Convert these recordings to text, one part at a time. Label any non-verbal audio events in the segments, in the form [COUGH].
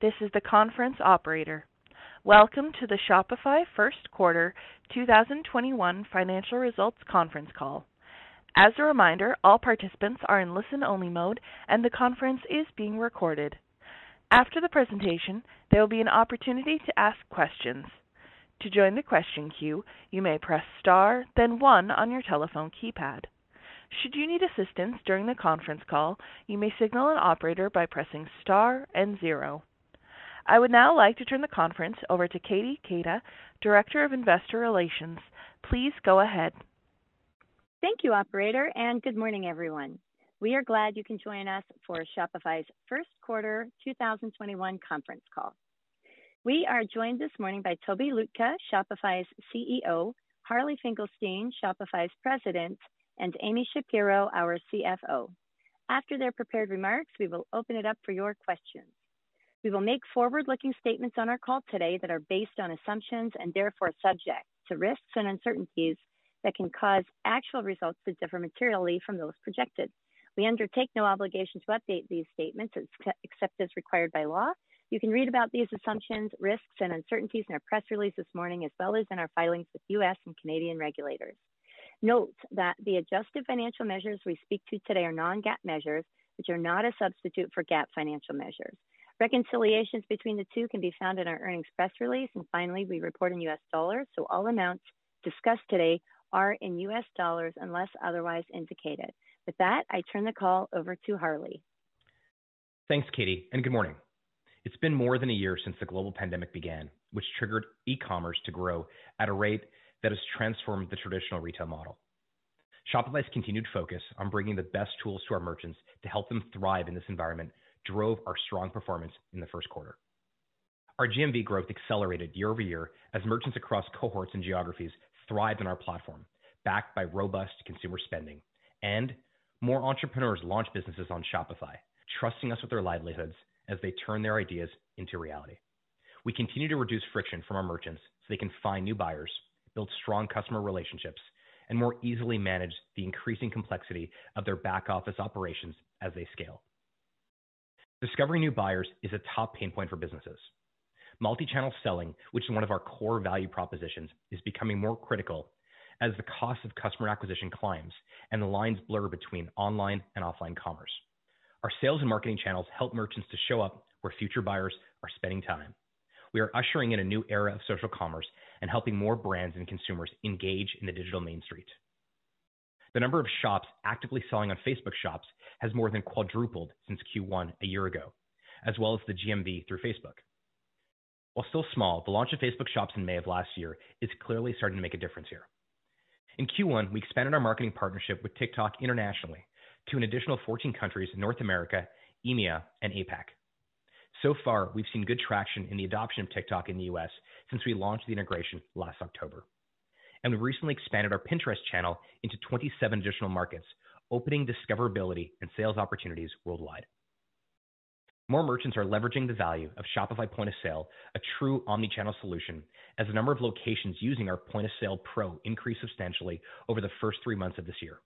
This is the conference operator. Welcome to the Shopify first quarter 2021 financial results conference call. As a reminder, all participants are in listen-only mode, and the conference is being recorded. After the presentation, there will be an opportunity to ask questions. To join the question queue, you may press star then one on your telephone keypad. Should you need assistance during the conference call, you may signal an operator by pressing star and zero. I would now like to turn the conference over to Katie Keita, Director of Investor Relations. Please go ahead. Thank you, operator, and good morning, everyone. We are glad you can join us for Shopify's first quarter 2021 conference call. We are joined this morning by Tobi Lütke, Shopify's CEO, Harley Finkelstein, Shopify's President, and Amy Shapero, our CFO. After their prepared remarks, we will open it up for your questions. We will make forward-looking statements on our call today that are based on assumptions and therefore subject to risks and uncertainties that can cause actual results to differ materially from those projected. We undertake no obligation to update these statements except as required by law. You can read about these assumptions, risks, and uncertainties in our press release this morning, as well as in our filings with U.S. and Canadian regulators. Note that the adjusted financial measures we speak to today are non-GAAP measures, which are not a substitute for GAAP financial measures. Reconciliations between the two can be found in our earnings press release. And finally, we report in US dollars, so all amounts discussed today are in US dollars unless otherwise indicated. With that, I turn the call over to Harley. Thanks, Katie, and good morning. It's been more than a year since the global pandemic began, which triggered e-commerce to grow at a rate that has transformed the traditional retail model. Shopify's continued focus on bringing the best tools to our merchants to help them thrive in this environment drove our strong performance in the first quarter. Our GMV growth accelerated year-over-year as merchants across cohorts and geographies thrived on our platform, backed by robust consumer spending. And more entrepreneurs launched businesses on Shopify, trusting us with their livelihoods as they turn their ideas into reality. We continue to reduce friction from our merchants so they can find new buyers, build strong customer relationships, and more easily manage the increasing complexity of their back-office operations as they scale. Discovering new buyers is a top pain point for businesses. Multi-channel selling, which is one of our core value propositions, is becoming more critical as the cost of customer acquisition climbs and the lines blur between online and offline commerce. Our sales and marketing channels help merchants to show up where future buyers are spending time. We are ushering in a new era of social commerce and helping more brands and consumers engage in the digital main street. The number of shops actively selling on Facebook Shops has more than quadrupled since Q1 a year ago, as well as the GMV through Facebook. While still small, the launch of Facebook Shops in May of last year is clearly starting to make a difference here. In Q1, we expanded our marketing partnership with TikTok internationally to an additional 14 countries in North America, EMEA, and APAC. So far, we've seen good traction in the adoption of TikTok in the U.S. since we launched the integration last October. And we recently expanded our Pinterest channel into 27 additional markets, opening discoverability and sales opportunities worldwide. More merchants are leveraging the value of Shopify Point of Sale, a true omni-channel solution, as the number of locations using our Point of Sale Pro increased substantially over the first three months of this year.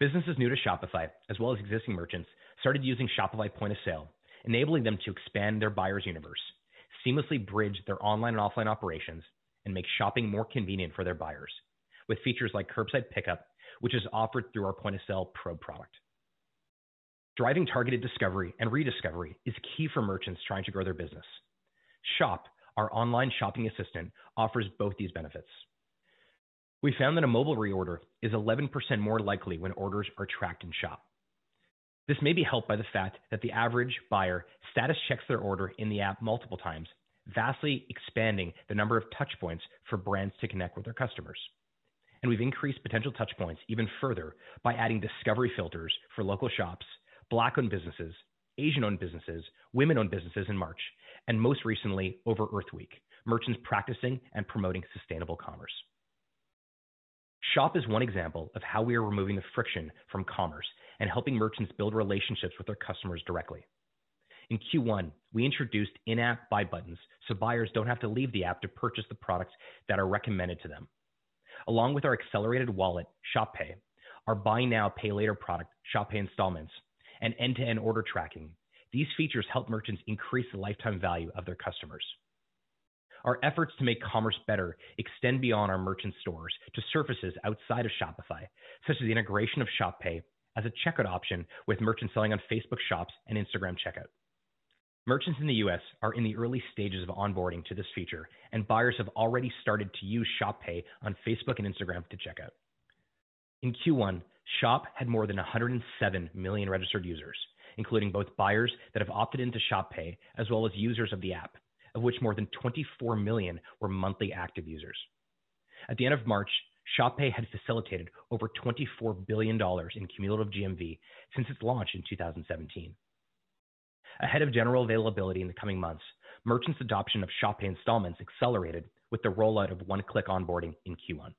Businesses new to Shopify, as well as existing merchants, started using Shopify Point of Sale, enabling them to expand their buyers universe, seamlessly bridge their online and offline operations, and make shopping more convenient for their buyers with features like curbside pickup, which is offered through our Point of Sale Pro product. Driving targeted discovery and rediscovery is key for merchants trying to grow their business. Shop, our online shopping assistant, offers both these benefits. We found that a mobile reorder is 11% more likely when orders are tracked in Shop. This may be helped by the fact that the average buyer status checks their order in the app multiple times, vastly expanding the number of touch points for brands to connect with their customers. And we've increased potential touch points even further by adding discovery filters for local shops, Black-owned businesses, Asian owned businesses, women owned businesses in March, and most recently over Earth Week, merchants practicing and promoting sustainable commerce. Shop is one example of how we are removing the friction from commerce and helping merchants build relationships with their customers directly. In Q1, we introduced in-app buy buttons so buyers don't have to leave the app to purchase the products that are recommended to them. Along with our accelerated wallet, Shop Pay, our buy now, pay later product, Shop Pay Installments, and end-to-end order tracking, these features help merchants increase the lifetime value of their customers. Our efforts to make commerce better extend beyond our merchant stores to surfaces outside of Shopify, such as the integration of Shop Pay as a checkout option with merchants selling on Facebook Shops and Instagram Checkout. Merchants in the U.S. are in the early stages of onboarding to this feature, and buyers have already started to use Shop Pay on Facebook and Instagram to check out. In Q1, Shop had more than 107 million registered users, including both buyers that have opted into Shop Pay as well as users of the app, of which more than 24 million were monthly active users. At the end of March, Shop Pay had facilitated over $24 billion in cumulative GMV since its launch in 2017. Ahead of general availability in the coming months, merchants' adoption of Shop Pay Installments accelerated with the rollout of one-click onboarding in Q1.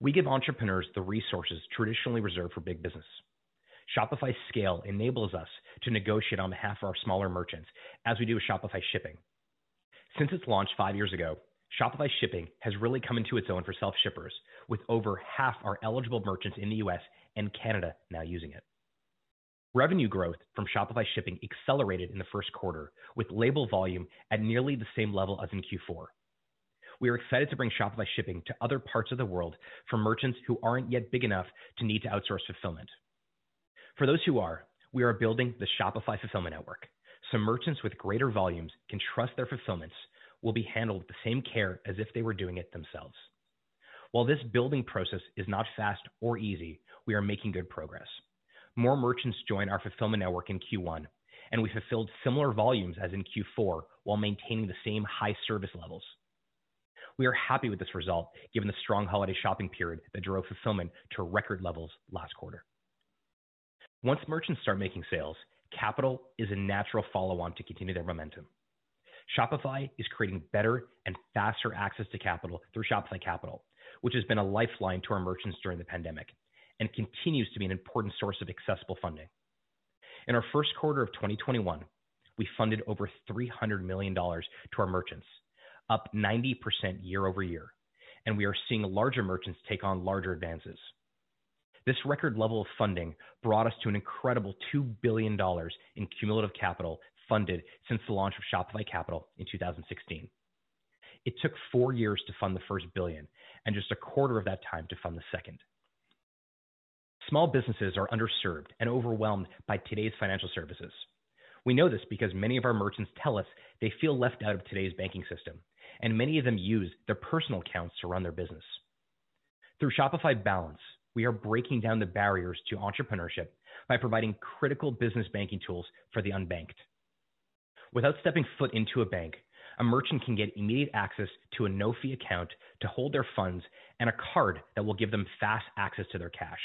We give entrepreneurs the resources traditionally reserved for big business. Shopify scale enables us to negotiate on behalf of our smaller merchants as we do with Shopify Shipping. Since its launch five years ago, Shopify Shipping has really come into its own for self-shippers, with over half our eligible merchants in the U.S. and Canada now using it. Revenue growth from Shopify Shipping accelerated in the first quarter, with label volume at nearly the same level as in Q4. We are excited to bring Shopify Shipping to other parts of the world for merchants who aren't yet big enough to need to outsource fulfillment. For those who are, we are building the Shopify Fulfillment Network, so merchants with greater volumes can trust their fulfillments will be handled with the same care as if they were doing it themselves. While this building process is not fast or easy, we are making good progress. More merchants joined our fulfillment network in Q1, and we fulfilled similar volumes as in Q4 while maintaining the same high service levels. We are happy with this result given the strong holiday shopping period that drove fulfillment to record levels last quarter. Once merchants start making sales, capital is a natural follow-on to continue their momentum. Shopify is creating better and faster access to capital through Shopify Capital, which has been a lifeline to our merchants during the pandemic and continues to be an important source of accessible funding. In our first quarter of 2021, we funded over $300 million to our merchants, up 90% year-over-year, and we are seeing larger merchants take on larger advances. This record level of funding brought us to an incredible $2 billion in cumulative capital funded since the launch of Shopify Capital in 2016. It took four years to fund the first billion and just a quarter of that time to fund the second. Small businesses are underserved and overwhelmed by today's financial services. We know this because many of our merchants tell us they feel left out of today's banking system, and many of them use their personal accounts to run their business. Through Shopify Balance, we are breaking down the barriers to entrepreneurship by providing critical business banking tools for the unbanked. Without stepping foot into a bank, a merchant can get immediate access to a no-fee account to hold their funds and a card that will give them fast access to their cash.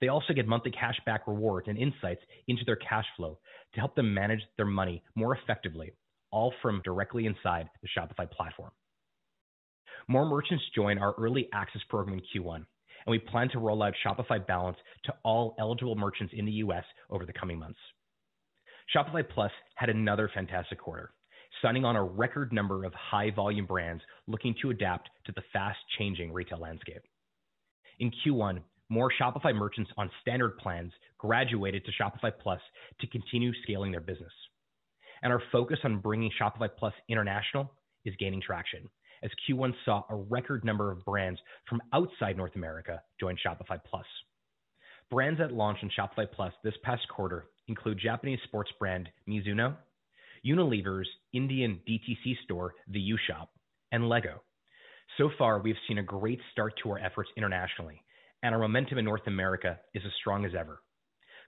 They also get monthly cashback rewards and insights into their cash flow to help them manage their money more effectively, all from directly inside the Shopify platform. More merchants join our early access program in Q1, and we plan to roll out Shopify Balance to all eligible merchants in the U.S. over the coming months. Shopify Plus had another fantastic quarter, signing on a record number of high-volume brands looking to adapt to the fast-changing retail landscape. In Q1, more Shopify merchants on standard plans graduated to Shopify Plus to continue scaling their business. And our focus on bringing Shopify Plus international is gaining traction as Q1 saw a record number of brands from outside North America join Shopify Plus. Brands that launched on Shopify Plus this past quarter include Japanese sports brand Mizuno, Unilever's Indian DTC store, The U Shop, and LEGO. So far, we've seen a great start to our efforts internationally, and our momentum in North America is as strong as ever.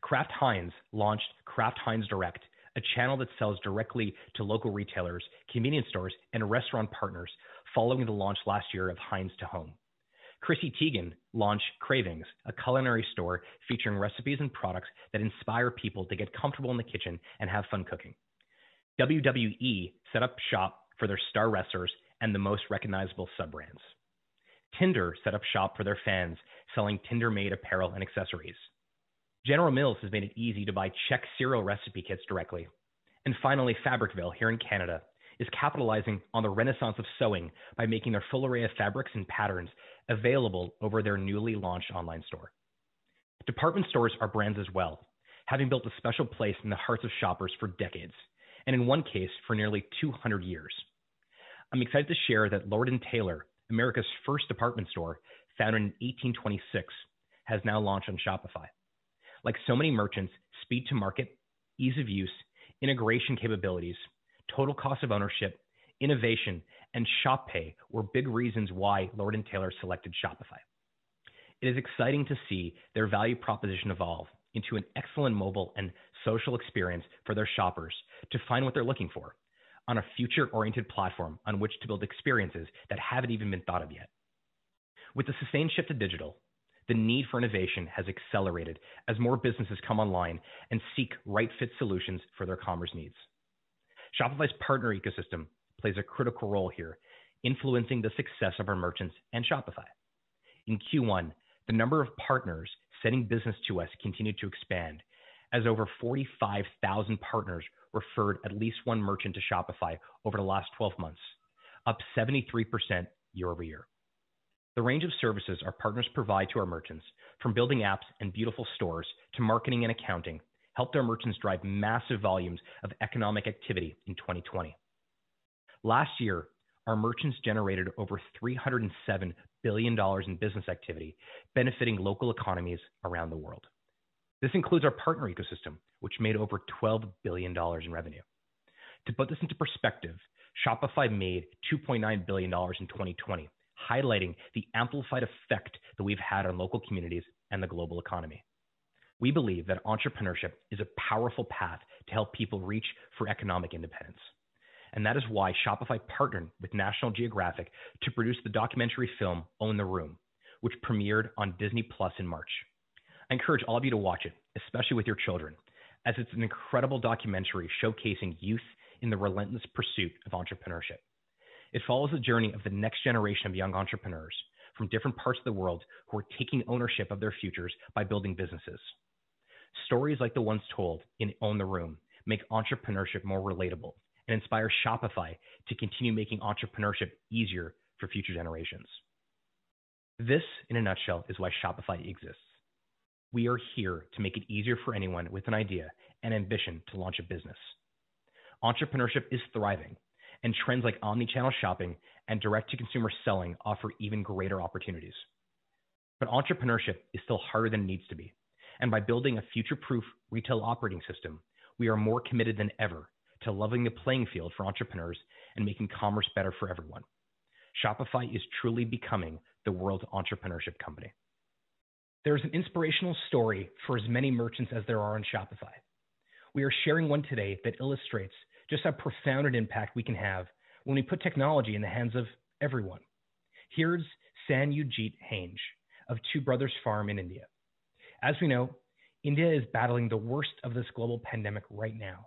Kraft Heinz launched Kraft Heinz Direct, a channel that sells directly to local retailers, convenience stores, and restaurant partners following the launch last year of Heinz to Home. Chrissy Teigen launched Cravings, a culinary store featuring recipes and products that inspire people to get comfortable in the kitchen and have fun cooking. WWE set up shop for their star wrestlers and the most recognizable sub brands. Tinder set up shop for their fans, selling Tinder made apparel and accessories. General Mills has made it easy to buy Chex cereal recipe kits directly. And finally, Fabricville here in Canada is capitalizing on the renaissance of sewing by making their full array of fabrics and patterns available over their newly launched online store. Department stores are brands as well, having built a special place in the hearts of shoppers for decades, and in one case for nearly 200 years. I'm excited to share that Lord & Taylor, America's first department store, founded in 1826, has now launched on Shopify. Like so many merchants, speed to market, ease of use, integration capabilities, total cost of ownership, innovation, and shop pay were big reasons why Lord & Taylor selected Shopify. It is exciting to see their value proposition evolve into an excellent mobile and social experience for their shoppers to find what they're looking for on a future-oriented platform on which to build experiences that haven't even been thought of yet. With the sustained shift to digital, the need for innovation has accelerated as more businesses come online and seek right fit solutions for their commerce needs. Shopify's partner ecosystem plays a critical role here, influencing the success of our merchants and Shopify. In Q1, the number of partners sending business to us continued to expand as over 45,000 partners referred at least one merchant to Shopify over the last 12 months, up 73% year-over-year. The range of services our partners provide to our merchants, from building apps and beautiful stores to marketing and accounting, helped our merchants drive massive volumes of economic activity in 2020. Last year, our merchants generated over $307 billion in business activity, benefiting local economies around the world. This includes our partner ecosystem, which made over $12 billion in revenue. To put this into perspective, Shopify made $2.9 billion in 2020, highlighting the amplified effect that we've had on local communities and the global economy. We believe that entrepreneurship is a powerful path to help people reach for economic independence. And that is why Shopify partnered with National Geographic to produce the documentary film Own the Room, which premiered on Disney Plus in March. I encourage all of you to watch it, especially with your children, as it's an incredible documentary showcasing youth in the relentless pursuit of entrepreneurship. It follows the journey of the next generation of young entrepreneurs from different parts of the world who are taking ownership of their futures by building businesses. Stories like the ones told in Own the Room make entrepreneurship more relatable and inspire Shopify to continue making entrepreneurship easier for future generations. This, in a nutshell, is why Shopify exists. We are here to make it easier for anyone with an idea and ambition to launch a business. Entrepreneurship is thriving, and trends like omni-channel shopping and direct-to-consumer selling offer even greater opportunities. But entrepreneurship is still harder than it needs to be, and by building a future-proof retail operating system, we are more committed than ever to leveling the playing field for entrepreneurs and making commerce better for everyone. Shopify is truly becoming the world's entrepreneurship company. There's an inspirational story for as many merchants as there are on Shopify. We are sharing one today that illustrates just how profound an impact we can have when we put technology in the hands of everyone. Here's Satyajit Hange of Two Brothers Farm in India. As we know, India is battling the worst of this global pandemic right now.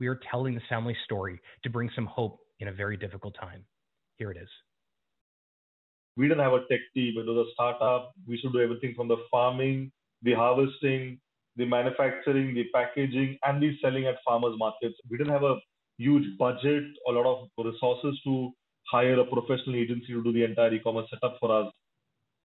We are telling this family story to bring some hope in a very difficult time. Here it is we didn't have a tech team. It was a startup. We should do everything from the farming, the harvesting, the manufacturing, the packaging, and the selling at farmers markets. We didn't have a huge budget, a lot of resources to hire a professional agency to do the entire e-commerce setup for us.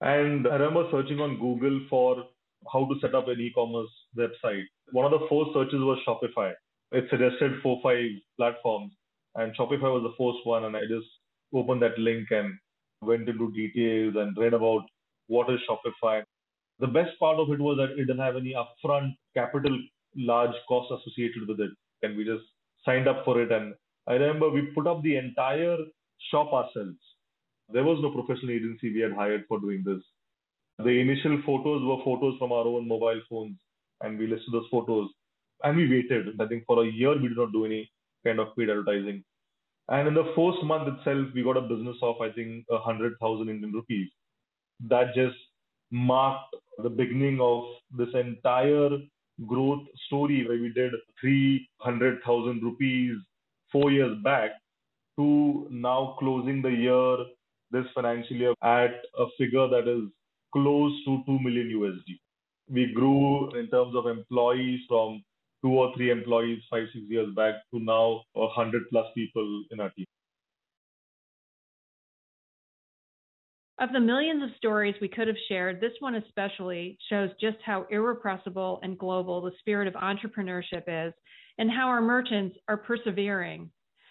And I remember searching on Google for how to set up an e-commerce website. One of the first searches was Shopify. It suggested four, five platforms, and Shopify was the first one. And I just opened that link and went into details and read about what is Shopify. The best part of it was that it didn't have any upfront capital large costs associated with it. And we just signed up for it. And I remember we put up the entire shop ourselves. There was no professional agency we had hired for doing this. The initial photos were photos from our own mobile phones, and we listed those photos. And we waited. I think for a year we did not do any kind of paid advertising. And in the first month itself, we got a business of, I think, 100,000 Indian rupees. That just marked the beginning of this entire growth story where we did 300,000 rupees four years back to now closing the year this financial year at a figure that is close to 2 million USD. We grew in terms of employees from two or three employees five, six years back to now 100 plus people in our team. Of the millions of stories we could have shared, this one especially shows just how irrepressible and global the spirit of entrepreneurship is and how our merchants are persevering.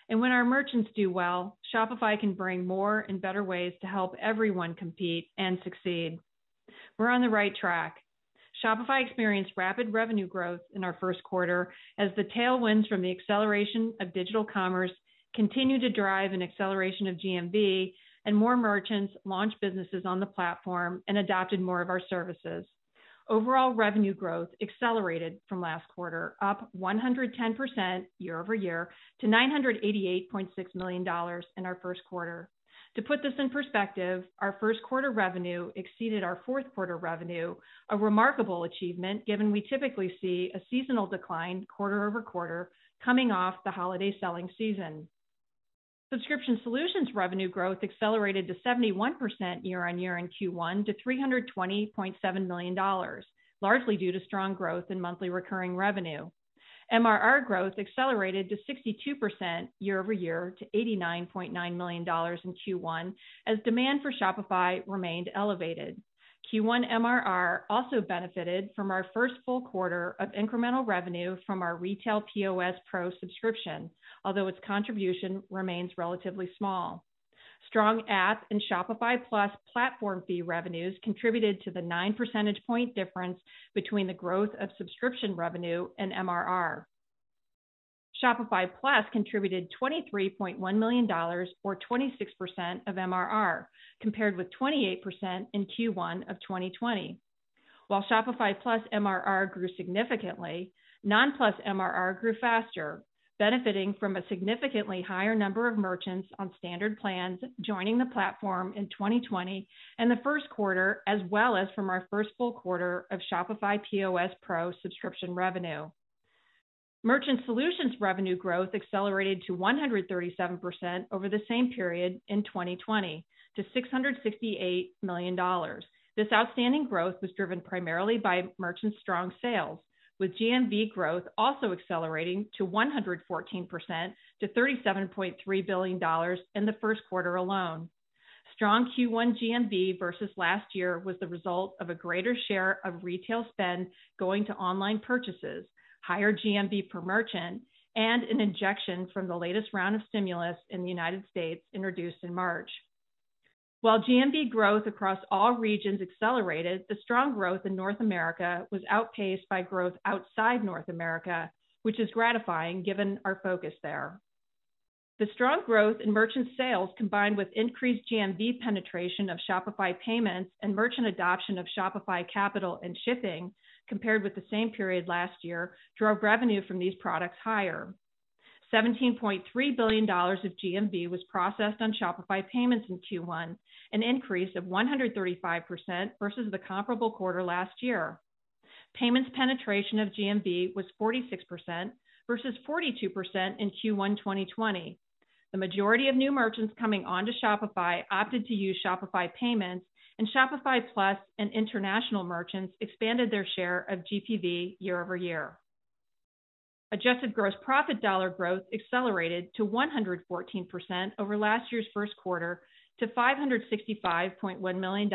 And when our merchants do well, Shopify can bring more and better ways to help everyone compete and succeed. We're on the right track. Shopify experienced rapid revenue growth in our first quarter as the tailwinds from the acceleration of digital commerce continue to drive an acceleration of GMV and more merchants launched businesses on the platform and adopted more of our services. Overall revenue growth accelerated from last quarter, up 110% year-over-year to $988.6 million in our first quarter. To put this in perspective, our first quarter revenue exceeded our fourth quarter revenue, a remarkable achievement given we typically see a seasonal decline quarter-over-quarter coming off the holiday selling season. Subscription Solutions revenue growth accelerated to 71% year-on-year in Q1 to $320.7 million, largely due to strong growth in monthly recurring revenue. MRR growth accelerated to 62% year-over-year to $89.9 million in Q1 as demand for Shopify remained elevated. Q1 MRR also benefited from our first full quarter of incremental revenue from our Retail POS Pro subscription, although its contribution remains relatively small. Strong app and Shopify Plus platform fee revenues contributed to the 9 percentage point difference between the growth of subscription revenue and MRR. Shopify Plus contributed $23.1 million or 26% of MRR, compared with 28% in Q1 of 2020. While Shopify Plus MRR grew significantly, non-Plus MRR grew faster, benefiting from a significantly higher number of merchants on standard plans joining the platform in 2020 and the first quarter, as well as from our first full quarter of Shopify POS Pro subscription revenue. Merchant Solutions revenue growth accelerated to 137% over the same period in 2020 to $668 million. This outstanding growth was driven primarily by merchant strong sales, with GMV growth also accelerating to 114% to $37.3 billion in the first quarter alone. Strong Q1 GMV versus last year was the result of a greater share of retail spend going to online purchases, higher GMV per merchant, and an injection from the latest round of stimulus in the United States introduced in March. While GMV growth across all regions accelerated, the strong growth in North America was outpaced by growth outside North America, which is gratifying given our focus there. The strong growth in merchant sales, combined with increased GMV penetration of Shopify Payments and merchant adoption of Shopify Capital and Shipping compared with the same period last year, drove revenue from these products higher. $17.3 billion of GMV was processed on Shopify Payments in Q1, an increase of 135% versus the comparable quarter last year. Payments penetration of GMV was 46% versus 42% in Q1 2020. The majority of new merchants coming onto Shopify opted to use Shopify Payments, and Shopify Plus and international merchants expanded their share of GPV year-over-year. Adjusted gross profit dollar growth accelerated to 114% over last year's first quarter to $565.1 million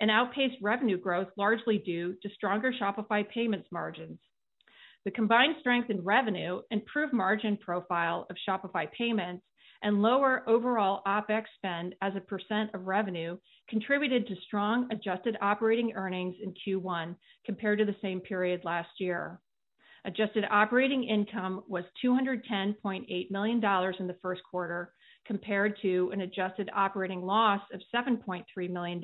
and outpaced revenue growth largely due to stronger Shopify Payments margins. The combined strength in revenue, improved margin profile of Shopify Payments, and lower overall OpEx spend as a percent of revenue contributed to strong adjusted operating earnings in Q1 compared to the same period last year. Adjusted operating income was $210.8 million in the first quarter, compared to an adjusted operating loss of $7.3 million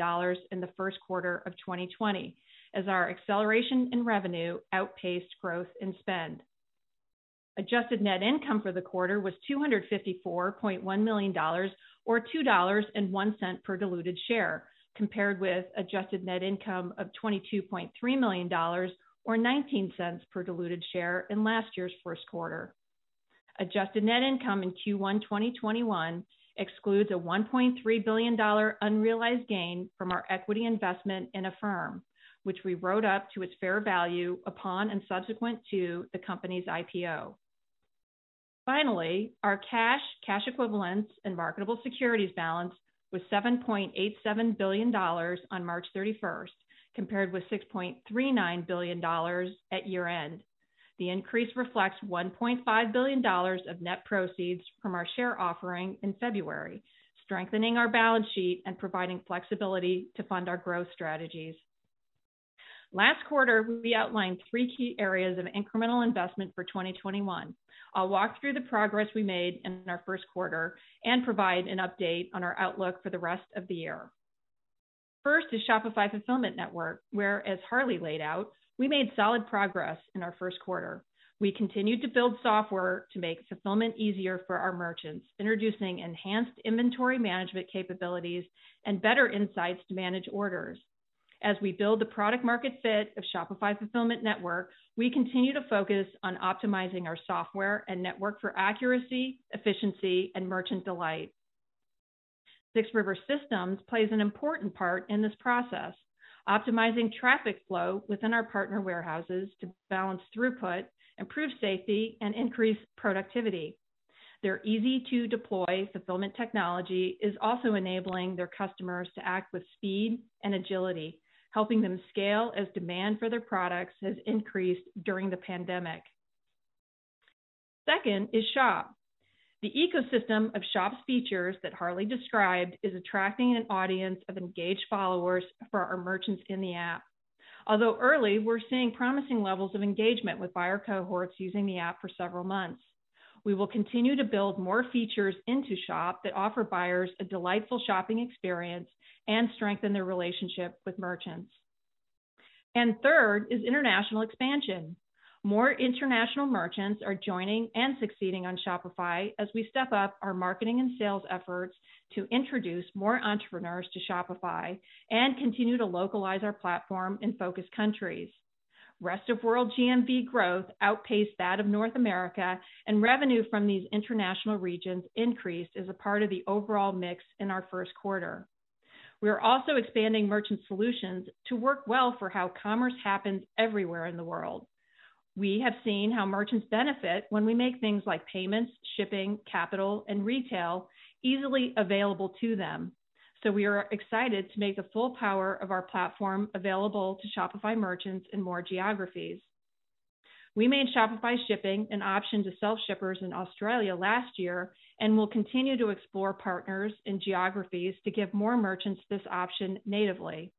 in the first quarter of 2020, as our acceleration in revenue outpaced growth in spend. Adjusted net income for the quarter was $254.1 million, or $2.01 per diluted share, compared with adjusted net income of $22.3 million or 19 cents per diluted share in last year's first quarter. Adjusted net income in Q1 2021 excludes a $1.3 billion unrealized gain from our equity investment in Affirm, which we wrote up to its fair value upon and subsequent to the company's IPO. Finally, our cash, cash equivalents, and marketable securities balance was $7.87 billion on March 31st, compared with $6.39 billion at year-end. The increase reflects $1.5 billion of net proceeds from our share offering in February, strengthening our balance sheet and providing flexibility to fund our growth strategies. Last quarter, we outlined three key areas of incremental investment for 2021. I'll walk through the progress we made in our first quarter and provide an update on our outlook for the rest of the year. First is Shopify Fulfillment Network, where, as Harley laid out, we made solid progress in our first quarter. We continued to build software to make fulfillment easier for our merchants, introducing enhanced inventory management capabilities and better insights to manage orders. As we build the product market fit of Shopify Fulfillment Network, we continue to focus on optimizing our software and network for accuracy, efficiency, and merchant delight. 6 River Systems plays an important part in this process, optimizing traffic flow within our partner warehouses to balance throughput, improve safety, and increase productivity. Their easy-to-deploy fulfillment technology is also enabling their customers to act with speed and agility, helping them scale as demand for their products has increased during the pandemic. Second is Shop. The ecosystem of Shop's features that Harley described is attracting an audience of engaged followers for our merchants in the app. Although early, we're seeing promising levels of engagement with buyer cohorts using the app for several months. We will continue to build more features into Shop that offer buyers a delightful shopping experience and strengthen their relationship with merchants. And Third is international expansion. More international merchants are joining and succeeding on Shopify as we step up our marketing and sales efforts to introduce more entrepreneurs to Shopify and continue to localize our platform in focus countries. Rest of world GMV growth outpaced that of North America, and revenue from these international regions increased as a part of the overall mix in our first quarter. We are also expanding merchant solutions to work well for how commerce happens everywhere in the world. We have seen how merchants benefit when we make things like payments, shipping, capital, and retail easily available to them. So we are excited to make the full power of our platform available to Shopify merchants in more geographies. We made Shopify Shipping an option to self-shippers in Australia last year and will continue to explore partners in geographies to give more merchants this option natively.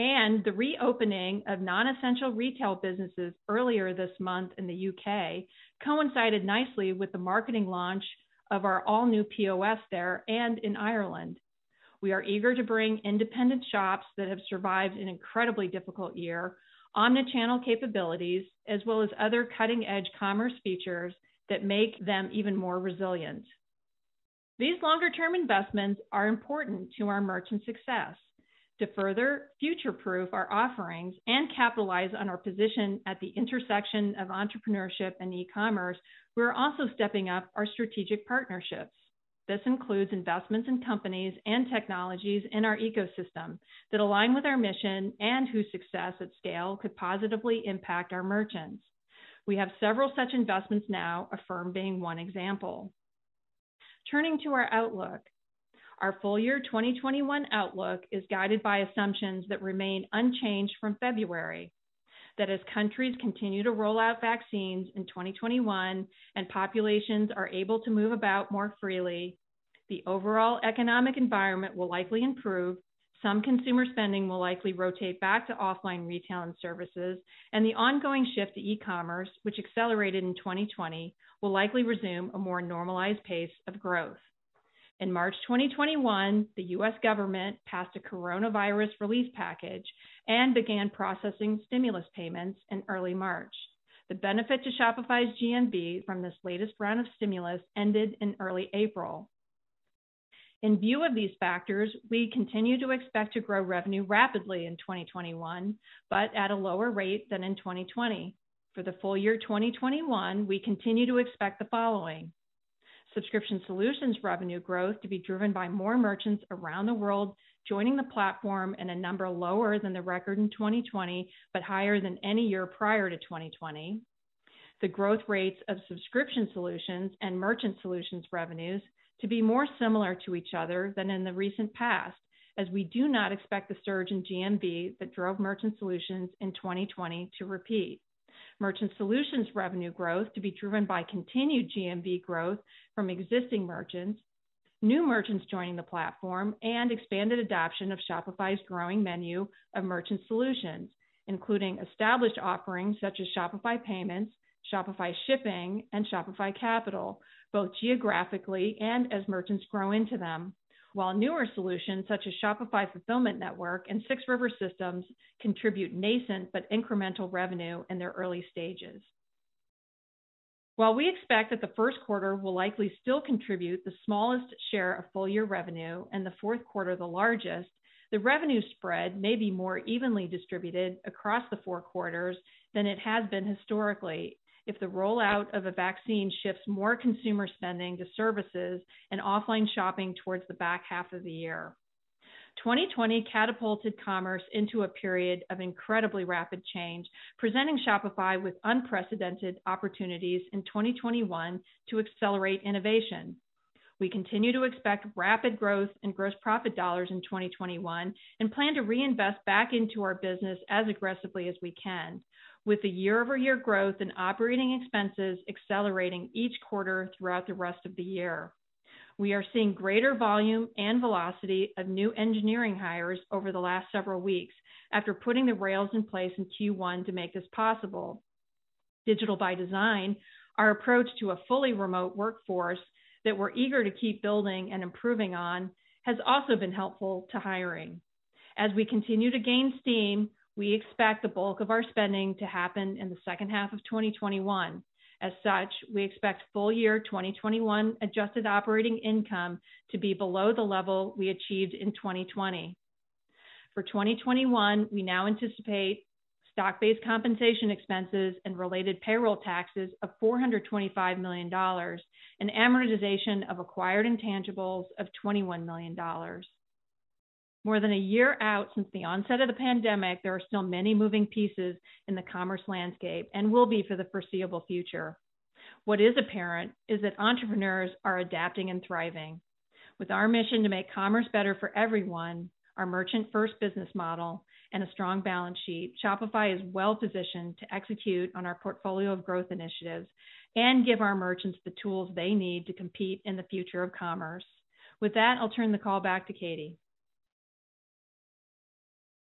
And the reopening of non-essential retail businesses earlier this month in the U.K. coincided nicely with the marketing launch of our all-new POS there and in Ireland. We are eager to bring independent shops that have survived an incredibly difficult year, omni-channel capabilities, as well as other cutting-edge commerce features that make them even more resilient. These longer-term investments are important to our merchant success. To further future-proof our offerings and capitalize on our position at the intersection of entrepreneurship and e-commerce, we're also stepping up our strategic partnerships. This includes investments in companies and technologies in our ecosystem that align with our mission and whose success at scale could positively impact our merchants. We have several such investments now, Affirm being one example. Turning to our outlook. Our full year 2021 outlook is guided by assumptions that remain unchanged from February. That as countries continue to roll out vaccines in 2021 and populations are able to move about more freely, the overall economic environment will likely improve, some consumer spending will likely rotate back to offline retail and services, and the ongoing shift to e-commerce, which accelerated in 2020, will likely resume a more normalized pace of growth. In March 2021, the U.S. government passed a coronavirus relief package and began processing stimulus payments in early March. The benefit to Shopify's GMV from this latest round of stimulus ended in early April. In view of these factors, we continue to expect to grow revenue rapidly in 2021, but at a lower rate than in 2020. For the full year 2021, we continue to expect the following: Subscription solutions revenue growth to be driven by more merchants around the world joining the platform in a number lower than the record in 2020, but higher than any year prior to 2020. The growth rates of subscription solutions and merchant solutions revenues to be more similar to each other than in the recent past, as we do not expect the surge in GMV that drove merchant solutions in 2020 to repeat. Merchant solutions revenue growth to be driven by continued GMV growth from existing merchants, new merchants joining the platform, and expanded adoption of Shopify's growing menu of merchant solutions, including established offerings such as Shopify Payments, Shopify Shipping, and Shopify Capital, both geographically and as merchants grow into them. While newer solutions such as Shopify Fulfillment Network and 6 River Systems contribute nascent but incremental revenue in their early stages. While we expect that the first quarter will likely still contribute the smallest share of full year revenue and the fourth quarter the largest, the revenue spread may be more evenly distributed across the four quarters than it has been historically if the rollout of a vaccine shifts more consumer spending to services and offline shopping towards the back half of the year. 2020 catapulted commerce into a period of incredibly rapid change, presenting Shopify with unprecedented opportunities in 2021 to accelerate innovation. We continue to expect rapid growth in gross profit dollars in 2021 and plan to reinvest back into our business as aggressively as we can, with the year-over-year growth in operating expenses accelerating each quarter throughout the rest of the year. We are seeing greater volume and velocity of new engineering hires over the last several weeks after putting the rails in place in Q1 to make this possible. Digital by design, our approach to a fully remote workforce that we're eager to keep building and improving on, has also been helpful to hiring. As we continue to gain steam, we expect the bulk of our spending to happen in the second half of 2021. As such, we expect full year 2021 adjusted operating income to be below the level we achieved in 2020. For 2021, we now anticipate stock-based compensation expenses and related payroll taxes of $425 million and amortization of acquired intangibles of $21 million. More than a year out since the onset of the pandemic, there are still many moving pieces in the commerce landscape and will be for the foreseeable future. What is apparent is that entrepreneurs are adapting and thriving. With our mission to make commerce better for everyone, our merchant-first business model, and a strong balance sheet, Shopify is well-positioned to execute on our portfolio of growth initiatives and give our merchants the tools they need to compete in the future of commerce. With that, I'll turn the call back to Katie.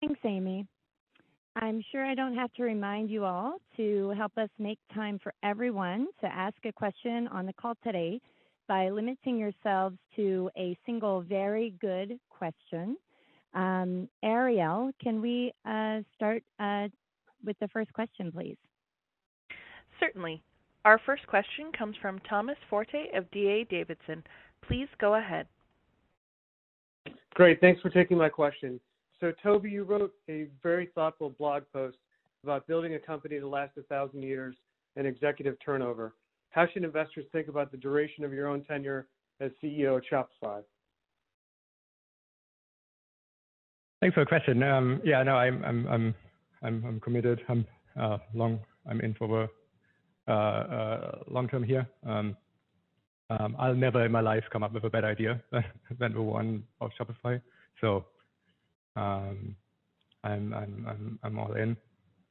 Thanks, Amy. I'm sure I don't have to remind you all to help us make time for everyone to ask a question on the call today by limiting yourselves to a single very good question. Um, Ariel, can we uh, start uh, with the first question, please? Certainly. Our first question comes from Thomas Forte of D.A. Davidson. Please go ahead. Great. Thanks for taking my question. So, Tobi, you wrote a very thoughtful blog post about building a company to last a thousand years and executive turnover. How should investors think about the duration of your own tenure as CEO at Shopify? Thanks for the question. Um, yeah, no, I'm I'm I'm I'm, I'm committed. I'm uh, long. I'm in for long term here. Um, um, I'll never in my life come up with a better idea [LAUGHS] than the one of Shopify. So um, I'm, I'm, I'm, I'm all in.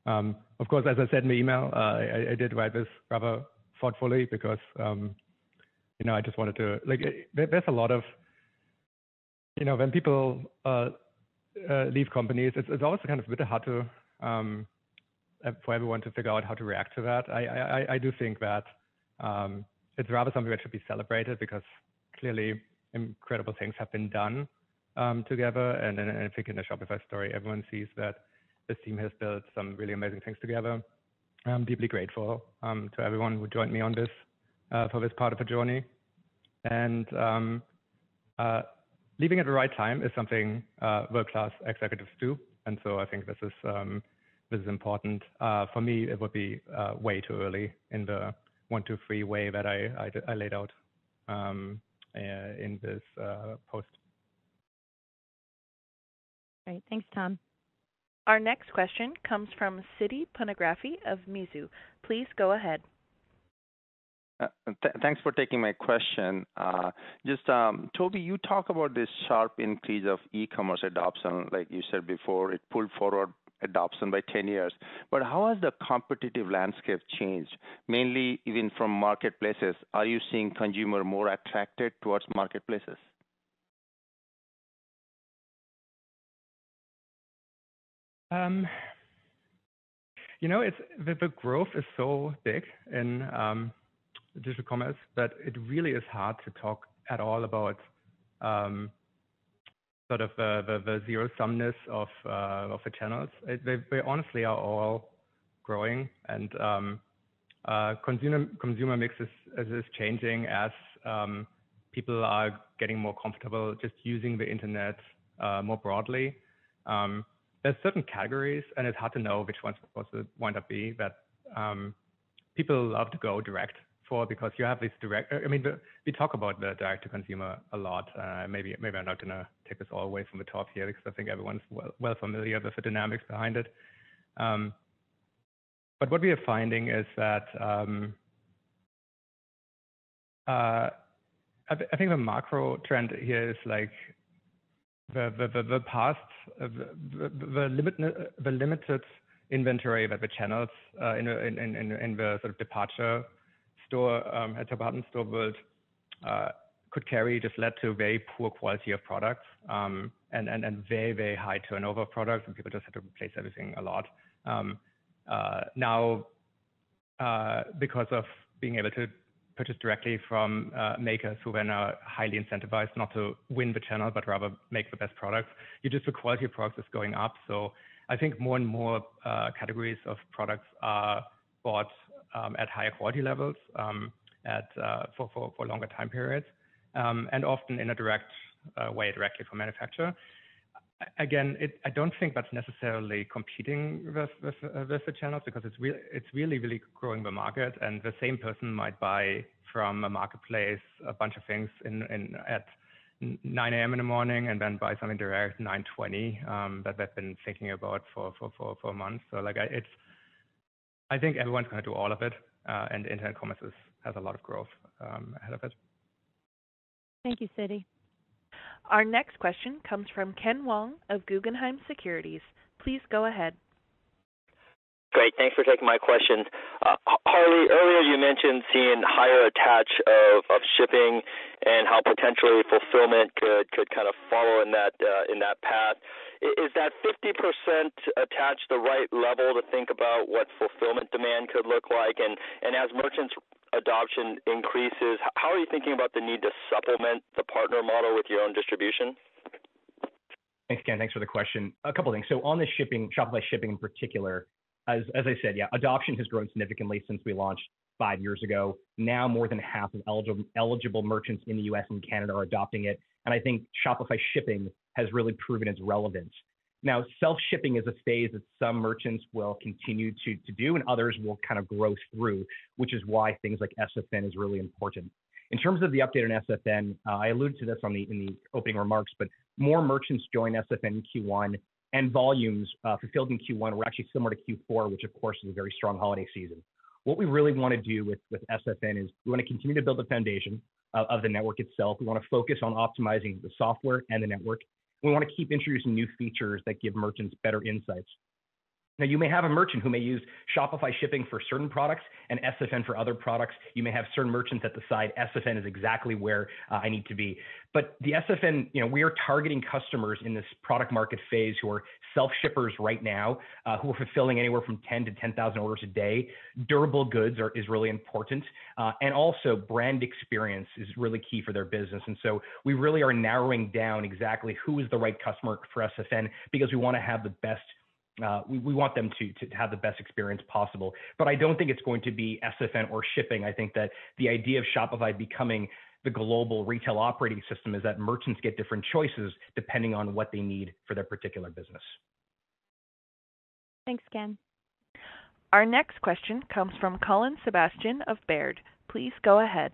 Of course, as I said in the email, uh, I, did write this rather thoughtfully because, you know, I just wanted to, like, there's a lot of, you know, when people uh, uh, leave companies, it's, it's always kind of a bit hard to, for everyone to figure out how to react to that. I, I, I do think that um, it's rather something that should be celebrated because clearly incredible things have been done um, together. And, and I think in the Shopify story, everyone sees that this team has built some really amazing things together. I'm deeply grateful um, to everyone who joined me on this uh, for this part of the journey. And um, uh, leaving at the right time is something uh, world-class executives do, and so I think this is um, this is important. Uh, for me, it would be uh, way too early in the one, two, three way that I I, I laid out um, uh, in this uh, post. Great, thanks, Tom. Our next question comes from Siti Panigrahi of Mizuho. Please go ahead. Uh, th thanks for taking my question. Uh, just, um, Tobi, you talk about this sharp increase of e-commerce adoption. Like you said before, it pulled forward adoption by 10 years. But how has the competitive landscape changed? Mainly even from marketplaces. Are you seeing consumer more attracted towards marketplaces? Um, you know, it's the, the growth is so big in um, digital commerce, that it really is hard to talk at all about um, sort of the, the, the zero sumness of uh, of the channels. It, they, they honestly are all growing, and um, uh, consumer consumer mix is, is changing as um, people are getting more comfortable just using the internet uh, more broadly. Um, there's certain categories, and it's hard to know which ones supposed to wind up be that um, people love to go direct for because you have this direct. I mean, we talk about the direct to consumer a lot. Uh, maybe maybe I'm not gonna take this all away from the top here because I think everyone's well, well familiar with the dynamics behind it. Um, but what we are finding is that um, uh, I, I, think the macro trend here is like the the the, the past uh, the, the, the limit the limited inventory that the channels uh, in, in, in, in the sort of departure store um, at department store world uh, could carry just led to very poor quality of products um, and, and, and very, very high turnover products, and people just had to replace everything a lot. Um, uh, now, uh, because of being able to purchase directly from uh, makers who then are highly incentivized not to win the channel, but rather make the best products, you just the quality of products is going up. So I think more and more uh, categories of products are bought um, at higher quality levels um, at uh, for, for, for longer time periods, um, and often in a direct uh, way directly from manufacturer. Again, it, I don't think that's necessarily competing with, with, uh, with the channels because it's really it's really really growing the market, and the same person might buy from a marketplace a bunch of things in, in at 9 a.m. in the morning and then buy something direct 9:20 um, that they've been thinking about for for for, for months. So like I, it's I think everyone's going to do all of it, uh, and internet commerce is, has a lot of growth um, ahead of it. Thank you, Siti. Our next question comes from Ken Wong of Guggenheim Securities. Please go ahead. Great. Thanks for taking my question. Uh, Harley, earlier you mentioned seeing higher attach of, of shipping and how potentially fulfillment could, could kind of follow in that uh, in that path. Is that 50% attach the right level to think about what fulfillment demand could look like? And, and as merchants adoption increases, how are you thinking about the need to supplement the partner model with your own distribution? Thanks, Ken. Thanks for the question. A couple of things. So on the shipping, Shopify shipping in particular, as, as I said, yeah, adoption has grown significantly since we launched five years ago. Now more than half of eligible, eligible merchants in the US and Canada are adopting it. And I think Shopify shipping has really proven its relevance. Now, self-shipping is a phase that some merchants will continue to, to do and others will kind of grow through, which is why things like SFN is really important. In terms of the update on SFN, uh, I alluded to this on the, in the opening remarks, but more merchants joined SFN in Q1 and volumes uh, fulfilled in Q1 were actually similar to Q4, which of course is a very strong holiday season. What we really want to do with, with SFN is we want to continue to build the foundation of, of the network itself. We want to focus on optimizing the software and the network. We want to keep introducing new features that give merchants better insights. Now, you may have a merchant who may use Shopify shipping for certain products and SFN for other products. You may have certain merchants that decide SFN is exactly where uh, I need to be. But the SFN, you know, we are targeting customers in this product market phase who are self shippers right now, uh, who are fulfilling anywhere from 10 to 10,000 orders a day. Durable goods are, is really important. Uh, and also, brand experience is really key for their business. And so, we really are narrowing down exactly who is the right customer for SFN because we want to have the best uh, we, we want them to, to have the best experience possible. But I don't think it's going to be SFN or shipping. I think that the idea of Shopify becoming the global retail operating system is that merchants get different choices depending on what they need for their particular business. Thanks, Ken. Our next question comes from Colin Sebastian of Baird. Please go ahead.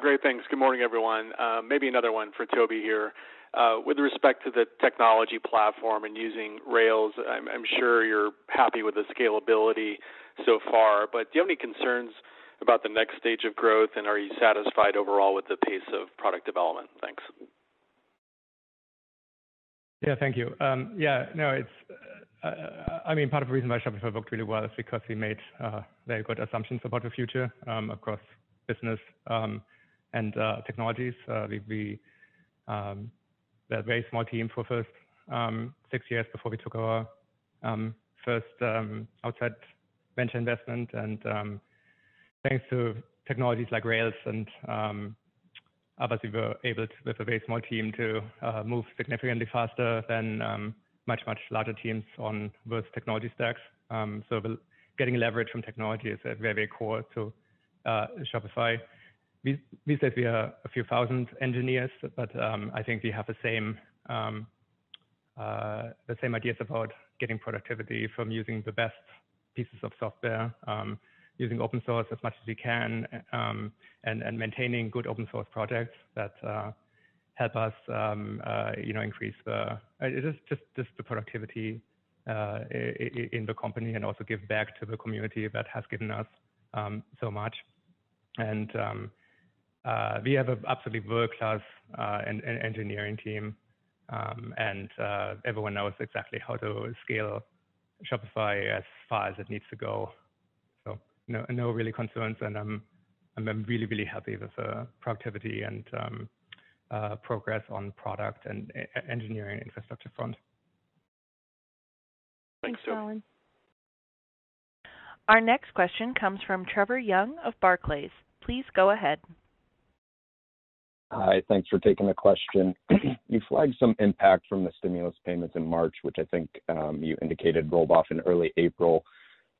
Great. Thanks. Good morning, everyone. Maybe another one for Tobi here. Uh, with respect to the technology platform and using Rails, I'm sure you're happy with the scalability so far, but do you have any concerns about the next stage of growth, and are you satisfied overall with the pace of product development? Thanks. Yeah, thank you. Um, yeah, no, it's, uh, I mean, part of the reason why Shopify worked really well is because we made uh, very good assumptions about the future um, across business um, and technologies. We were a very small team for first um, six years before we took our um, first um, outside venture investment. And thanks to technologies like Rails and others, we were able to, with a very small team, to uh, move significantly faster than much much larger teams on those technology stacks. So getting leverage from technology is a very, very core to uh, Shopify. These days we are a few thousand engineers, but um, I think we have the same um, uh, the same ideas about getting productivity from using the best pieces of software, um, using open source as much as we can, and and maintaining good open source projects that uh, help us, uh, you know, increase the just just just the productivity in the company and also give back to the community that has given us so much. Uh, we have an absolutely world-class uh, and engineering team, um, and uh, everyone knows exactly how to scale Shopify as far as it needs to go. So no real concerns, and I'm I'm, really really happy with the productivity and um, progress on product and engineering infrastructure front. Thanks, Thanks, Colin. Our next question comes from Trevor Young of Barclays. Please go ahead. Hi. Thanks for taking the question. [CLEARS THROAT] You flagged some impact from the stimulus payments in March, which I think you indicated rolled off in early April.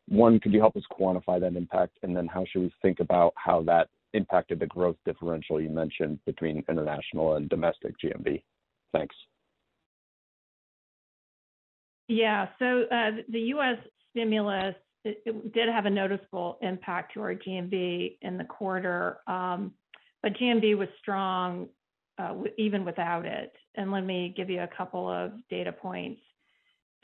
One, could you help us quantify that impact? And then how should we think about how that impacted the growth differential you mentioned between international and domestic GMV? Thanks. Yeah. So uh the U.S. stimulus did have a noticeable impact to our GMV in the quarter. GMV was strong uh, even without it. And let me give you a couple of data points.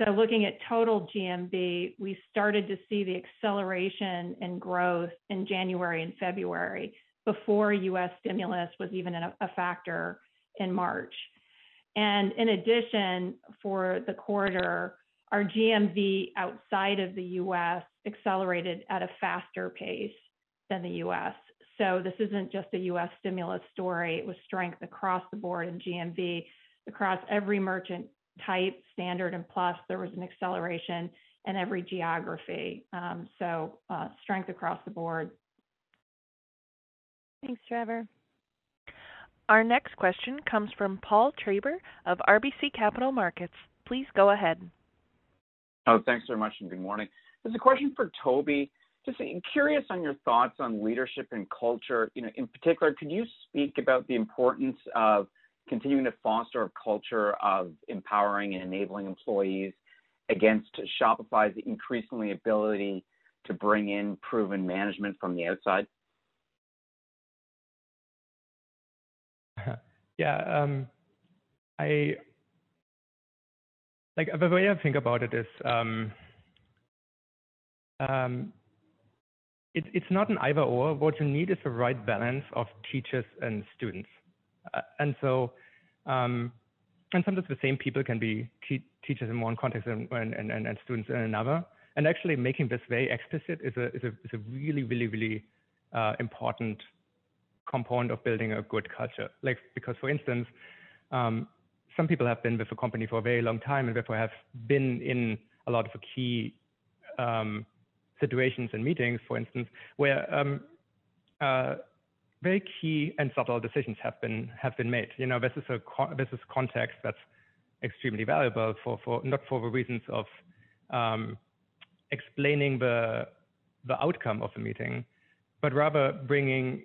So, looking at total GMV, we started to see the acceleration in growth in January and February before U.S. stimulus was even a factor in March. And in addition, for the quarter, our GMV outside of the U.S. accelerated at a faster pace than the U.S. So this isn't just a U.S. stimulus story. It was strength across the board in GMV. Across every merchant type, standard and plus, there was an acceleration in every geography. Um, so uh, strength across the board. Thanks, Trevor. Our next question comes from Paul Treiber of RBC Capital Markets. Please go ahead. Oh, thanks very much, and good morning. This is a question for Tobi. Just curious on your thoughts on leadership and culture. You know, in particular, could you speak about the importance of continuing to foster a culture of empowering and enabling employees against Shopify's increasing ability to bring in proven management from the outside? [LAUGHS] Yeah. Um, I Like, the way I think about it is, um, um, it's not an either/or. What you need is the right balance of teachers and students. Uh, and so, um, and sometimes the same people can be teachers in one context and students in another. And actually making this very explicit is a is a, is a really really, really uh, important component of building a good culture. Like, because for instance, some people have been with the company for a very long time and therefore have been in a lot of key situations and meetings, for instance, where um, uh, very key and subtle decisions have been have been made. You know, this is a this is context that's extremely valuable for for not for the reasons of um, explaining the outcome of the meeting, but rather bringing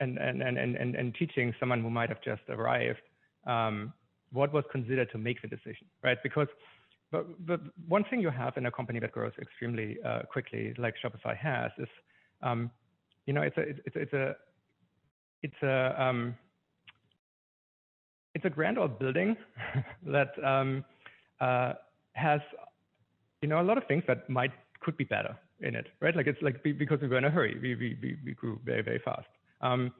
and, and, and, and, and teaching someone who might have just arrived um, what was considered to make the decision, right? Because but, but one thing you have in a company that grows extremely uh, quickly, like Shopify has, is um, you know it's a it's, it's a it's a um, it's a grand old building [LAUGHS] that um, uh, has you know a lot of things that might could be better in it, right? Like it's like because we were in a hurry, we we we, grew very very fast, um,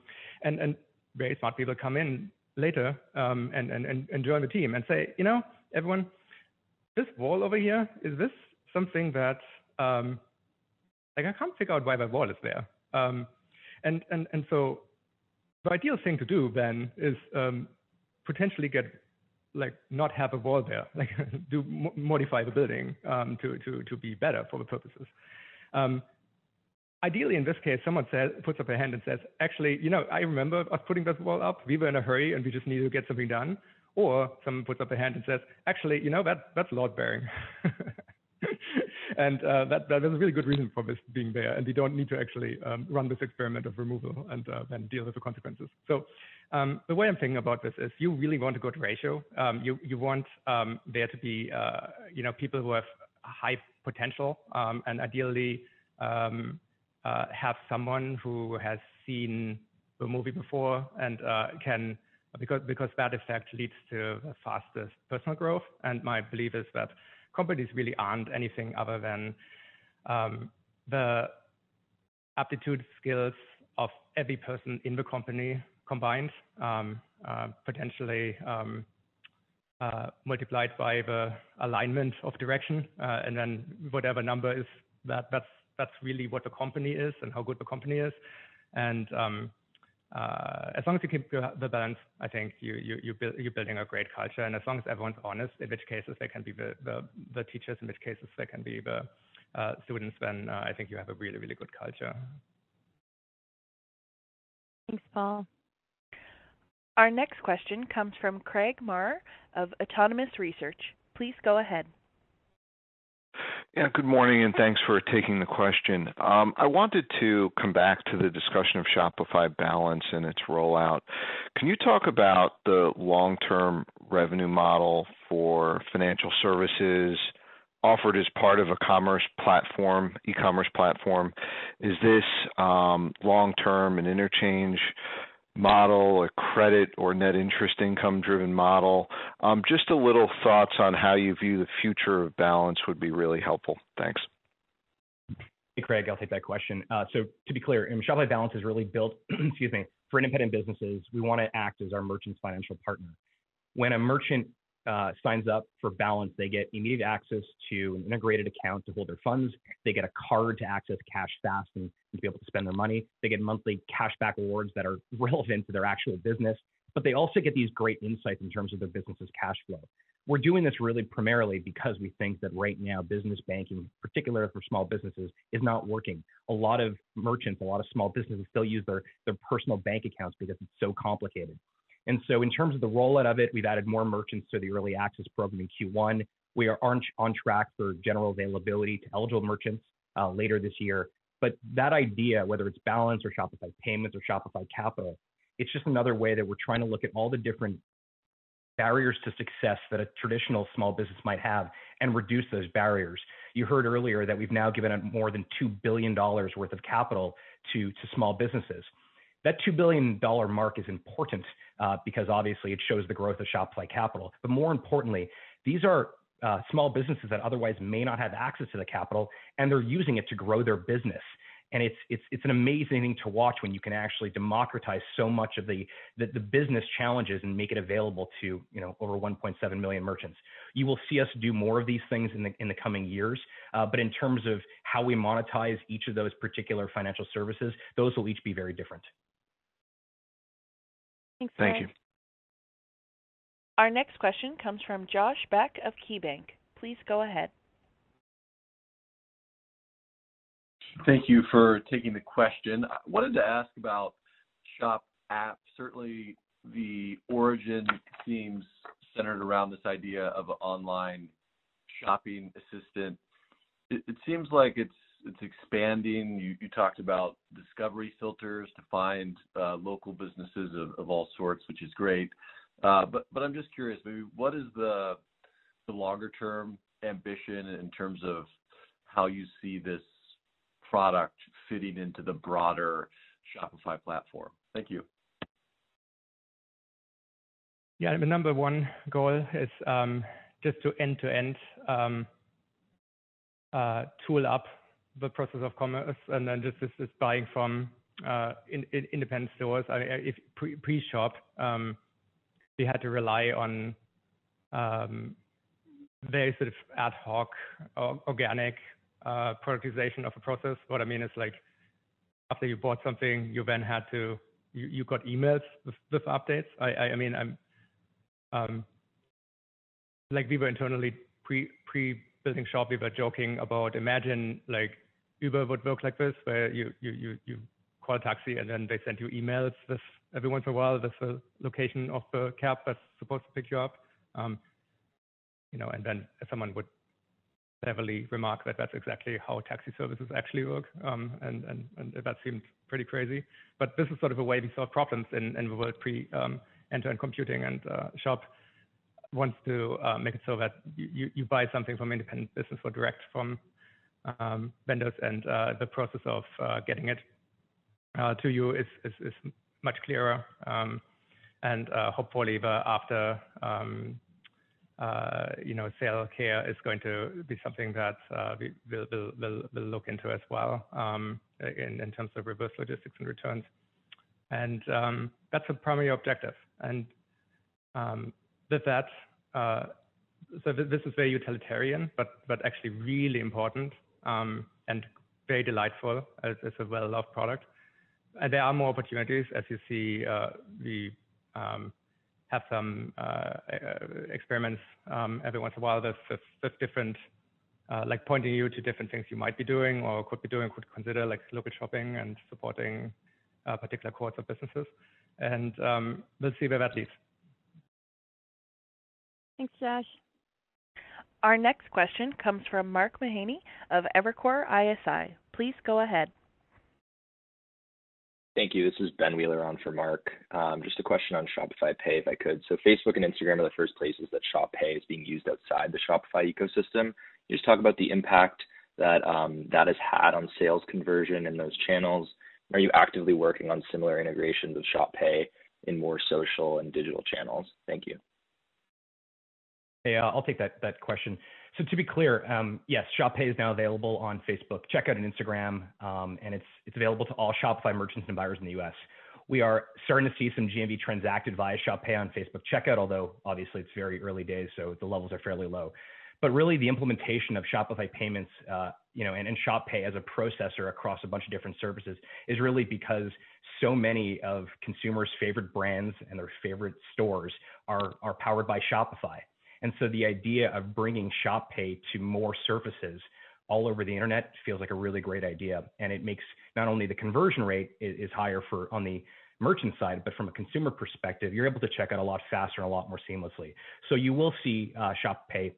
and and very smart people come in later um, and, and and and join the team and say, you know, everyone, this wall over here is this something that um, like I can't figure out why that wall is there, um, and and and so the ideal thing to do then is um, potentially get like not have a wall there, [LAUGHS] like do modify the building um, to to to be better for the purposes. Um, ideally, in this case, someone says puts up a hand and says, actually, you know, I remember us putting this wall up. We were in a hurry and we just needed to get something done. Or someone puts up a hand and says, actually, you know, that that's load bearing. [LAUGHS] and uh, that, is a really good reason for this being there. And we don't need to actually um, run this experiment of removal and uh, then deal with the consequences. So um, the way I'm thinking about this is you really want a good ratio. Um, you, you want um, there to be, uh, you know, people who have high potential um, and ideally um, uh, have someone who has seen the movie before and uh, can because because that effect leads to the fastest personal growth. And my belief is that companies really aren't anything other than um, the aptitude skills of every person in the company combined, um, uh, potentially um, uh, multiplied by the alignment of direction, uh, and then whatever number is that that's that's really what the company is and how good the company is. And um, uh, as long as you keep the balance, I think you, you, you build, you're building a great culture. And as long as everyone's honest, in which cases they can be the, the, the teachers, in which cases they can be the uh, students, then uh, I think you have a really, really good culture. Thanks, Paul. Our next question comes from Craig Maurer of Autonomous Research. Please go ahead. Yeah, good morning, and thanks for taking the question. Um, I wanted to come back to the discussion of Shopify Balance and its rollout. Can you talk about the long-term revenue model for financial services offered as part of a commerce platform, e-commerce platform? Is this um, long-term and interchange model, a credit or net interest income driven model? Um, just a little thoughts on how you view the future of balance would be really helpful. Thanks. Hey, Craig, I'll take that question. Uh, so to be clear, Shopify Balance is really built, [CLEARS THROAT] excuse me, for independent businesses. We want to act as our merchant's financial partner. When a merchant uh, signs up for Balance, they get immediate access to an integrated account to hold their funds. They get a card to access cash fast and, and to be able to spend their money. They get monthly cashback rewards that are [LAUGHS] relevant to their actual business, but they also get these great insights in terms of their business's cash flow. We're doing this really primarily because we think that right now business banking, particularly for small businesses, is not working. A lot of merchants, a lot of small businesses still use their, their personal bank accounts because it's so complicated. And so in terms of the rollout of it, we've added more merchants to the early access program in Q1. We are on, on track for general availability to eligible merchants uh, later this year. But that idea, whether it's Balance or Shopify Payments or Shopify Capital, it's just another way that we're trying to look at all the different barriers to success that a traditional small business might have and reduce those barriers. You heard earlier that we've now given more than $2 billion worth of capital to, to small businesses. That $2 billion mark is important uh, because obviously it shows the growth of Shopify Capital. But more importantly, these are uh, small businesses that otherwise may not have access to the capital, and they're using it to grow their business. And it's it's it's an amazing thing to watch when you can actually democratize so much of the the, the business challenges and make it available to you know over 1.7 million merchants. You will see us do more of these things in the in the coming years. Uh, but in terms of how we monetize each of those particular financial services, those will each be very different. Thanks, Thank you. Our next question comes from Josh Beck of KeyBanc. Please go ahead. Thank you for taking the question. I wanted to ask about Shop app. Certainly, the origin seems centered around this idea of an online shopping assistant. It, it seems like it's it's expanding. You, you talked about discovery filters to find uh, local businesses of, of all sorts, which is great. Uh, but but I'm just curious, maybe what is the the longer term ambition in terms of how you see this product fitting into the broader Shopify platform? Thank you. Yeah, the number one goal is um, just to end-to-end um, uh, tool up the process of commerce, and then just this buying from uh, independent stores. I mean, If pre-shop, um, we had to rely on very sort of ad hoc, or organic uh, productization of a process. What I mean is like after you bought something, you then had to you got emails with updates. I mean, I'm um, like we were internally pre pre building shop, we were joking about imagine like Uber would work like this, where you you you you call a taxi and then they send you emails with every once in a while with the location of the cab that's supposed to pick you up. Um, you know, and then someone would heavily remark that that's exactly how taxi services actually work, um, and, and, and that seemed pretty crazy. But this is sort of a way we solve problems in, in the world pre um, end-to-end computing, and uh, Shop wants to uh, make it so that you, you buy something from independent business or direct from um, vendors, and uh, the process of uh, getting it uh, to you is, is, is much clearer. Um, and uh, hopefully, the after um, uh, you know, sale care is going to be something that uh, we will will will look into as well um, in in terms of reverse logistics and returns. And um, that's a primary objective. And um, with that, so this is very utilitarian, but but actually really important and very delightful as a well-loved product. And there are more opportunities, as you see, we have some uh, uh, experiments um, every once in a while with different, uh, like pointing you to different things you might be doing or could be doing, could consider like local shopping and supporting particular cohorts of businesses. And um, we'll see where that leads. Thanks, Josh. Our next question comes from Mark Mahaney of Evercore ISI. Please go ahead. Thank you. This is Ben Wheeler on for Mark. Um, just a question on Shopify Pay, if I could. So Facebook and Instagram are the first places that Shop Pay is being used outside the Shopify ecosystem. Can you just talk about the impact that um, that has had on sales conversion in those channels? Are you actively working on similar integrations of Shop Pay in more social and digital channels? Thank you. Hey, uh, I'll take that that question. So to be clear, um, yes, Shop Pay is now available on Facebook, checkout, and Instagram, um, and it's it's available to all Shopify merchants and buyers in the U.S. We are starting to see some GMV transacted via Shop Pay on Facebook checkout, although obviously it's very early days, so the levels are fairly low. But really, the implementation of Shopify payments, uh, you know, and, and Shop Pay as a processor across a bunch of different services is really because so many of consumers' favorite brands and their favorite stores are are powered by Shopify. And so the idea of bringing Shop Pay to more surfaces all over the internet feels like a really great idea. And it makes not only the conversion rate is, higher for on the merchant side, but from a consumer perspective, you're able to check out a lot faster and a lot more seamlessly. So you will see uh, Shop Pay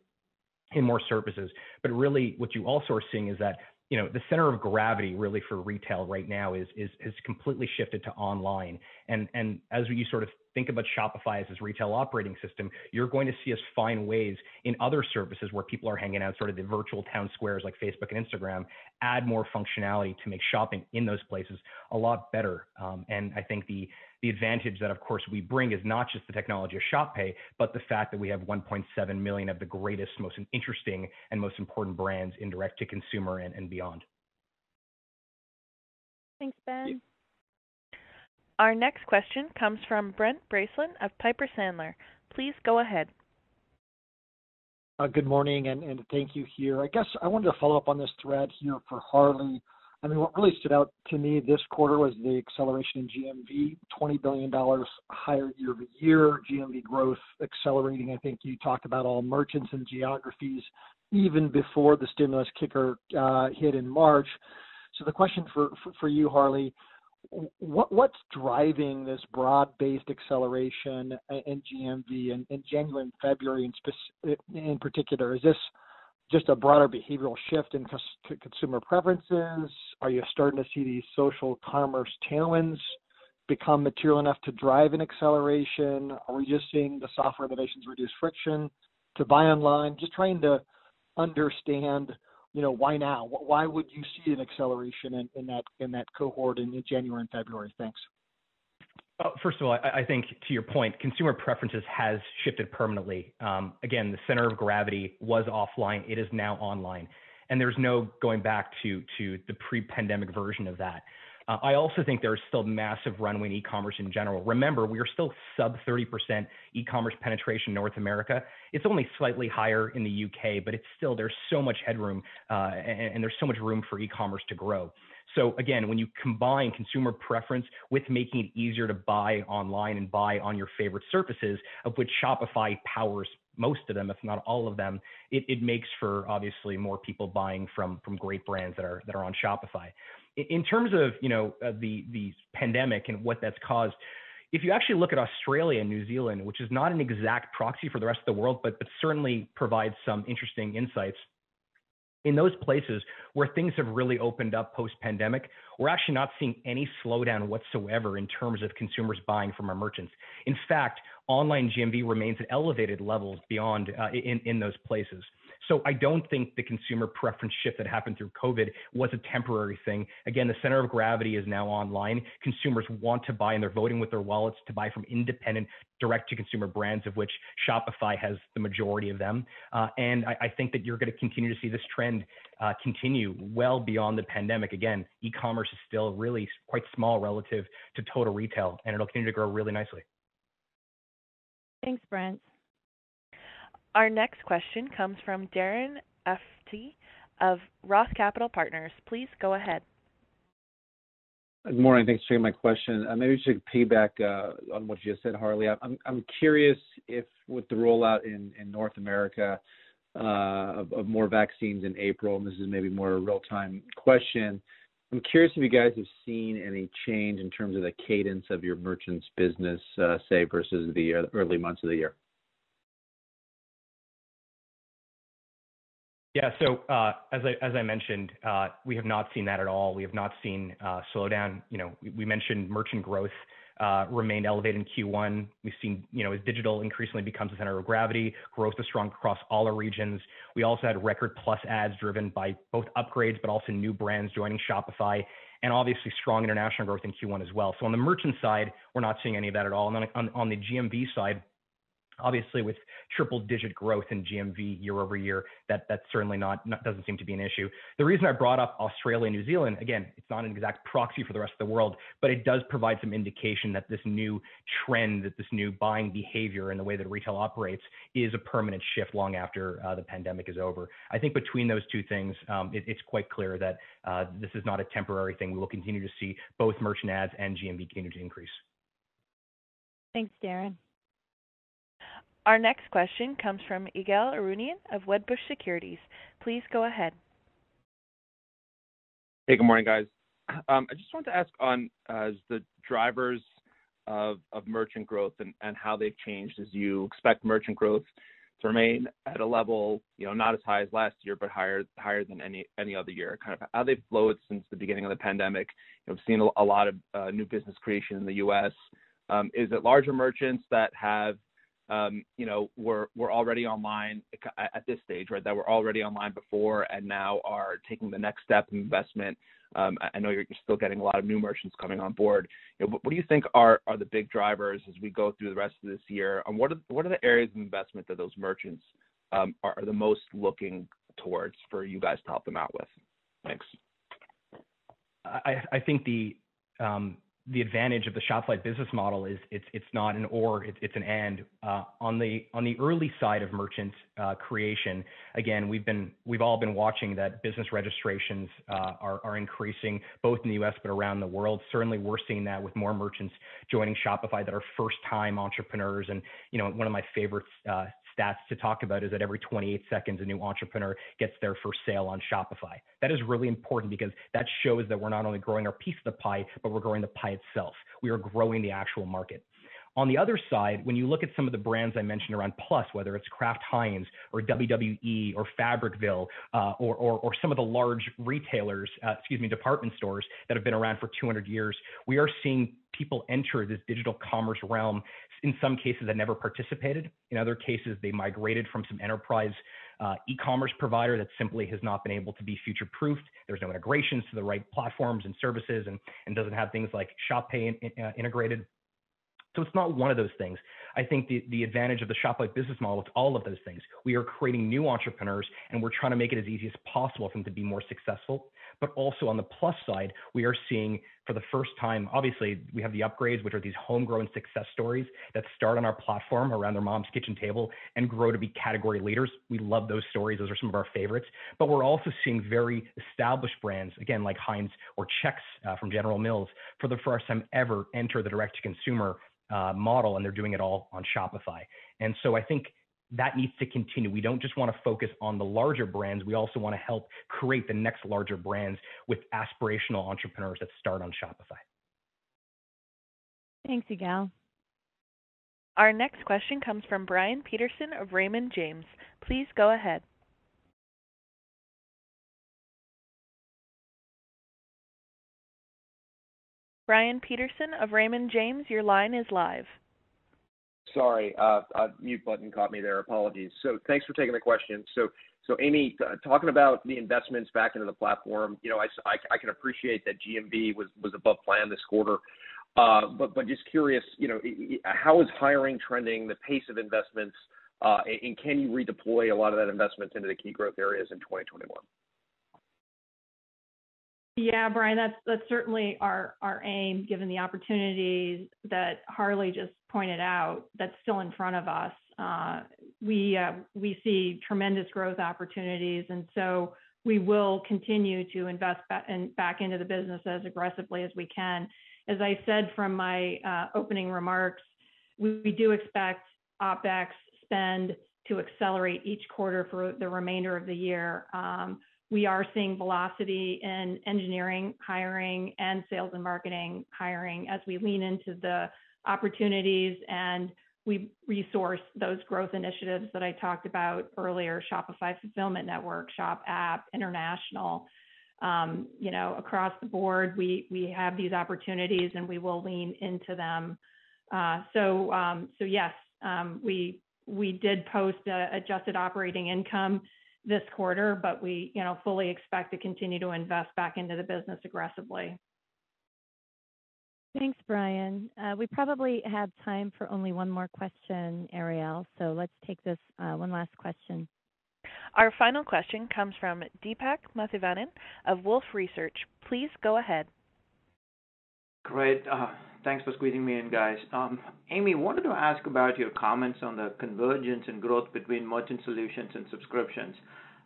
in more surfaces. But really, what you also are seeing is that you know the center of gravity really for retail right now is is has completely shifted to online and and as you sort of think about Shopify as this retail operating system, you're going to see us find ways in other services where people are hanging out, sort of the virtual town squares like Facebook and Instagram, add more functionality to make shopping in those places a lot better. Um, and I think the the advantage that, of course, we bring is not just the technology of ShopPay, but the fact that we have 1.7 million of the greatest, most interesting, and most important brands in direct to consumer and, and beyond. Thanks, Ben. Our next question comes from Brent Bracelin of Piper Sandler. Please go ahead. Uh, good morning, and, thank you here. I guess I wanted to follow up on this thread here for Harley. I mean, what really stood out to me this quarter was the acceleration in GMV, $20 billion higher year-over-year, GMV growth accelerating. I think you talked about all merchants and geographies even before the stimulus kicker uh, hit in March. So the question for you, Harley, what, what's driving this broad-based acceleration in GMV in, in January and February in, in particular? Is this just a broader behavioral shift in consumer preferences? Are you starting to see these social commerce tailwinds become material enough to drive an acceleration? Are we just seeing the software innovations reduce friction to buy online? Just trying to understand, you know, why now? Why would you see an acceleration in that cohort in January and February? Thanks. Oh, first of all, I think to your point, consumer preferences has shifted permanently. Um, again, the center of gravity was offline, it is now online, and there's no going back to the pre-pandemic version of that. Uh, I also think there is still massive runway in e-commerce in general. Remember, we are still sub 30% e-commerce penetration in North America. It's only slightly higher in the U.K., but it's still, there's so much headroom, uh, and there's so much room for e-commerce to grow. So again, when you combine consumer preference with making it easier to buy online and buy on your favorite surfaces, of which Shopify powers most of them, if not all of them, it makes for obviously more people buying from from great brands that are that are on Shopify. In terms of, you know, uh, the the pandemic and what that's caused, if you actually look at Australia and New Zealand, which is not an exact proxy for the rest of the world, but but certainly provides some interesting insights. In those places where things have really opened up post-pandemic, we're actually not seeing any slowdown whatsoever in terms of consumers buying from our merchants. In fact, online GMV remains at elevated levels beyond in in those places. So I don't think the consumer preference shift that happened through COVID was a temporary thing. Again, the center of gravity is now online. Consumers want to buy, and they're voting with their wallets to buy from independent direct-to-consumer brands, of which Shopify has the majority of them. Uh, and I think that you're gonna continue to see this trend continue well beyond the pandemic. Again, e-commerce is still really quite small relative to total retail, and it'll continue to grow really nicely. Thanks, Brent. Our next question comes from Darren Aftahi of Roth Capital Partners. Please go ahead. Good morning. Thanks for taking my question. Uh, maybe just to piggyback uh, on what you just said, Harley. I'm curious if with the rollout in North America uh, of more vaccines in April, and this is maybe more a real-time question. I'm curious if you guys have seen any change in terms of the cadence of your merchants business, uh, say, versus the uh, early months of the year. Yeah. So, uh as I as I mentioned, uh, we have not seen that at all. We have not seen slowdown. You know, we mentioned merchant growth Uh, remained elevated in Q1. We've seen, you know, as digital increasingly becomes the center of gravity, growth is strong across all our regions. We also had record Plus adds driven by both upgrades, but also new brands joining Shopify, and obviously strong international growth in Q1 as well. So on the merchant side, we're not seeing any of that at all. And on the GMV side, obviously with triple-digit growth in GMV year-over-year, that certainly not doesn't seem to be an issue. The reason I brought up Australia and New Zealand, again, it's not an exact proxy for the rest of the world, but it does provide some indication that this new trend, that this new buying behavior and the way that retail operates is a permanent shift long after uh, the pandemic is over. I think between those two things, um, it's quite clear that uh, this is not a temporary thing. We will continue to see both merchant adds and GMV continue to increase. Thanks, Darren. Our next question comes from Ygal Arounian of Wedbush Securities. Please go ahead. Hey, good morning, guys. Um, I just wanted to ask on uh, the drivers of merchant growth and how they've changed as you expect merchant growth to remain at a level, you know, not as high as last year, but higher than any other year. Kind of how they've flowed since the beginning of the pandemic. We've seen a lot of uh, new business creation in the U.S. Um, is it larger merchants that have, Um, you know, were already online at this stage, right? That were already online before and now are taking the next step in investment. Um, I know you're still getting a lot of new merchants coming on board. You know, what do you think are are the big drivers as we go through the rest of this year? And What are what are the areas of investment that those merchants um, are the most looking towards for you guys to help them out with? Thanks. I think the advantage of the Shopify business model is it's it's not an or, it's it's an and. Uh, on the on the early side of merchant uh, creation, again, we've been we've all been watching that business registrations uh, are increasing both in the U.S. but around the world. Certainly, we're seeing that with more merchants joining Shopify that are first-time entrepreneurs. And you know, one of my favorite stats to talk about is that every 28 seconds, a new entrepreneur gets their first sale on Shopify. That is really important because that shows that we're not only growing our piece of the pie, but we're growing the pie itself. We are growing the actual market. On the other side, when you look at some of the brands I mentioned around Plus, whether it's Kraft Heinz or WWE or Fabricville uh, or, or, or, some of the large retailers, uh, excuse me, department stores that have been around for 200 years, we are seeing people enter this digital commerce realm. In some cases, that never participated. In other cases, they migrated from some enterprise uh, e-commerce provider that simply has not been able to be future-proofed. There's no integrations to the right platforms and services, and, and doesn't have things like Shop Pay in, uh, integrated. So it's not one of those things. I think the, the advantage of the Shopify business model is all of those things. We are creating new entrepreneurs and we're trying to make it as easy as possible for them to be more successful. But also on the plus side, we are seeing for the first time, obviously, we have the upgrades, which are these homegrown success stories that start on our platform around their mom's kitchen table and grow to be category leaders. We love those stories. Those are some of our favorites. But we're also seeing very established brands, again, like Heinz or Chex uh, from General Mills, for the first time ever enter the direct to consumer uh, model, and they're doing it all on Shopify. And so I think that needs to continue. We don't just want to focus on the larger brands. We also want to help create the next larger brands with aspirational entrepreneurs that start on Shopify. Thanks, Ygal. Our next question comes from Brian Peterson of Raymond James. Please go ahead. Brian Peterson of Raymond James, your line is live. Sorry, uh, uh, mute button caught me there. Apologies. So thanks for taking the question. So, so Amy, talking about the investments back into the platform, you know, I, I, I can appreciate that GMV was was above plan this quarter. Uh, but but just curious, you know, how is hiring trending, the pace of investments, uh, and can you redeploy a lot of that investment into the key growth areas in 2021? Yeah, Brian, that's that's certainly our our aim, given the opportunities that Harley just pointed out. That's still in front of us. Uh, we uh, we see tremendous growth opportunities, and so we will continue to invest back, in, back into the business as aggressively as we can. As I said from my uh, opening remarks, we, we do expect OpEx spend to accelerate each quarter for the remainder of the year. Um, we are seeing velocity in engineering hiring and sales and marketing hiring as we lean into the opportunities and we resource those growth initiatives that I talked about earlier, Shopify Fulfillment Network, Shop App, International. Um, you know, across the board, we we have these opportunities and we will lean into them. Uh, so um, so yes, um, we we did post adjusted operating income this quarter, but we, you know, fully expect to continue to invest back into the business aggressively. Thanks, Brian. Uh, we probably have time for only one more question, Ariel, so let's take this uh, one last question. Our final question comes from Deepak Mathivanan of Wolfe Research. Please go ahead. Great. Thanks for squeezing me in, guys. Um, Amy, wanted to ask about your comments on the convergence and growth between merchant solutions and subscriptions.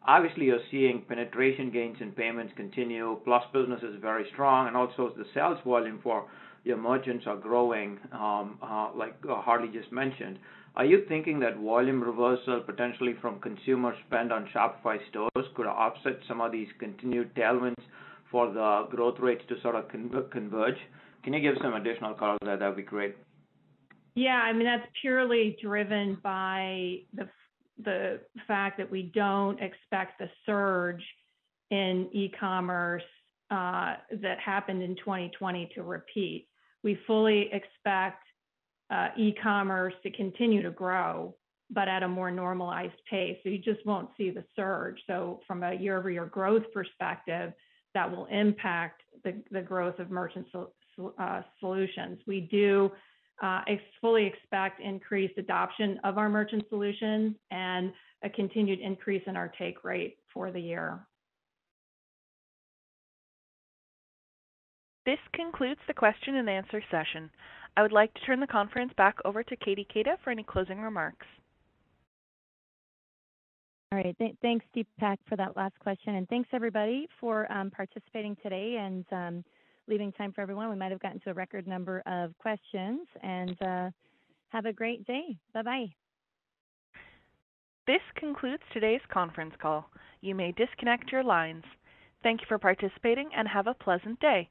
Obviously, you're seeing penetration gains in payments continue, Plus business is very strong, and also the sales volume for your merchants are growing, um, uh, like uh, Harley just mentioned. Are you thinking that volume reversal potentially from consumer spend on Shopify stores could offset some of these continued tailwinds for the growth rates to sort of converge? Can you give some additional color there? That'd be great. Yeah, I mean, that's purely driven by the fact that we don't expect the surge in e-commerce uh, that happened in 2020 to repeat. We fully expect uh, e-commerce to continue to grow, but at a more normalized pace. So you just won't see the surge. So from a year-over-year growth perspective, that will impact the, the growth of merchant uh, solutions. We do uh, fully expect increased adoption of our merchant solutions and a continued increase in our take rate for the year. This concludes the question and answer session. I would like to turn the conference back over to Katie Keita for any closing remarks. All right. thanks, Deepak, for that last question. And thanks, everybody, for um, participating today. And um, leaving time for everyone. We might have gotten to a record number of questions. And uh, have a great day. Bye bye. This concludes today's conference call. You may disconnect your lines. Thank you for participating and have a pleasant day.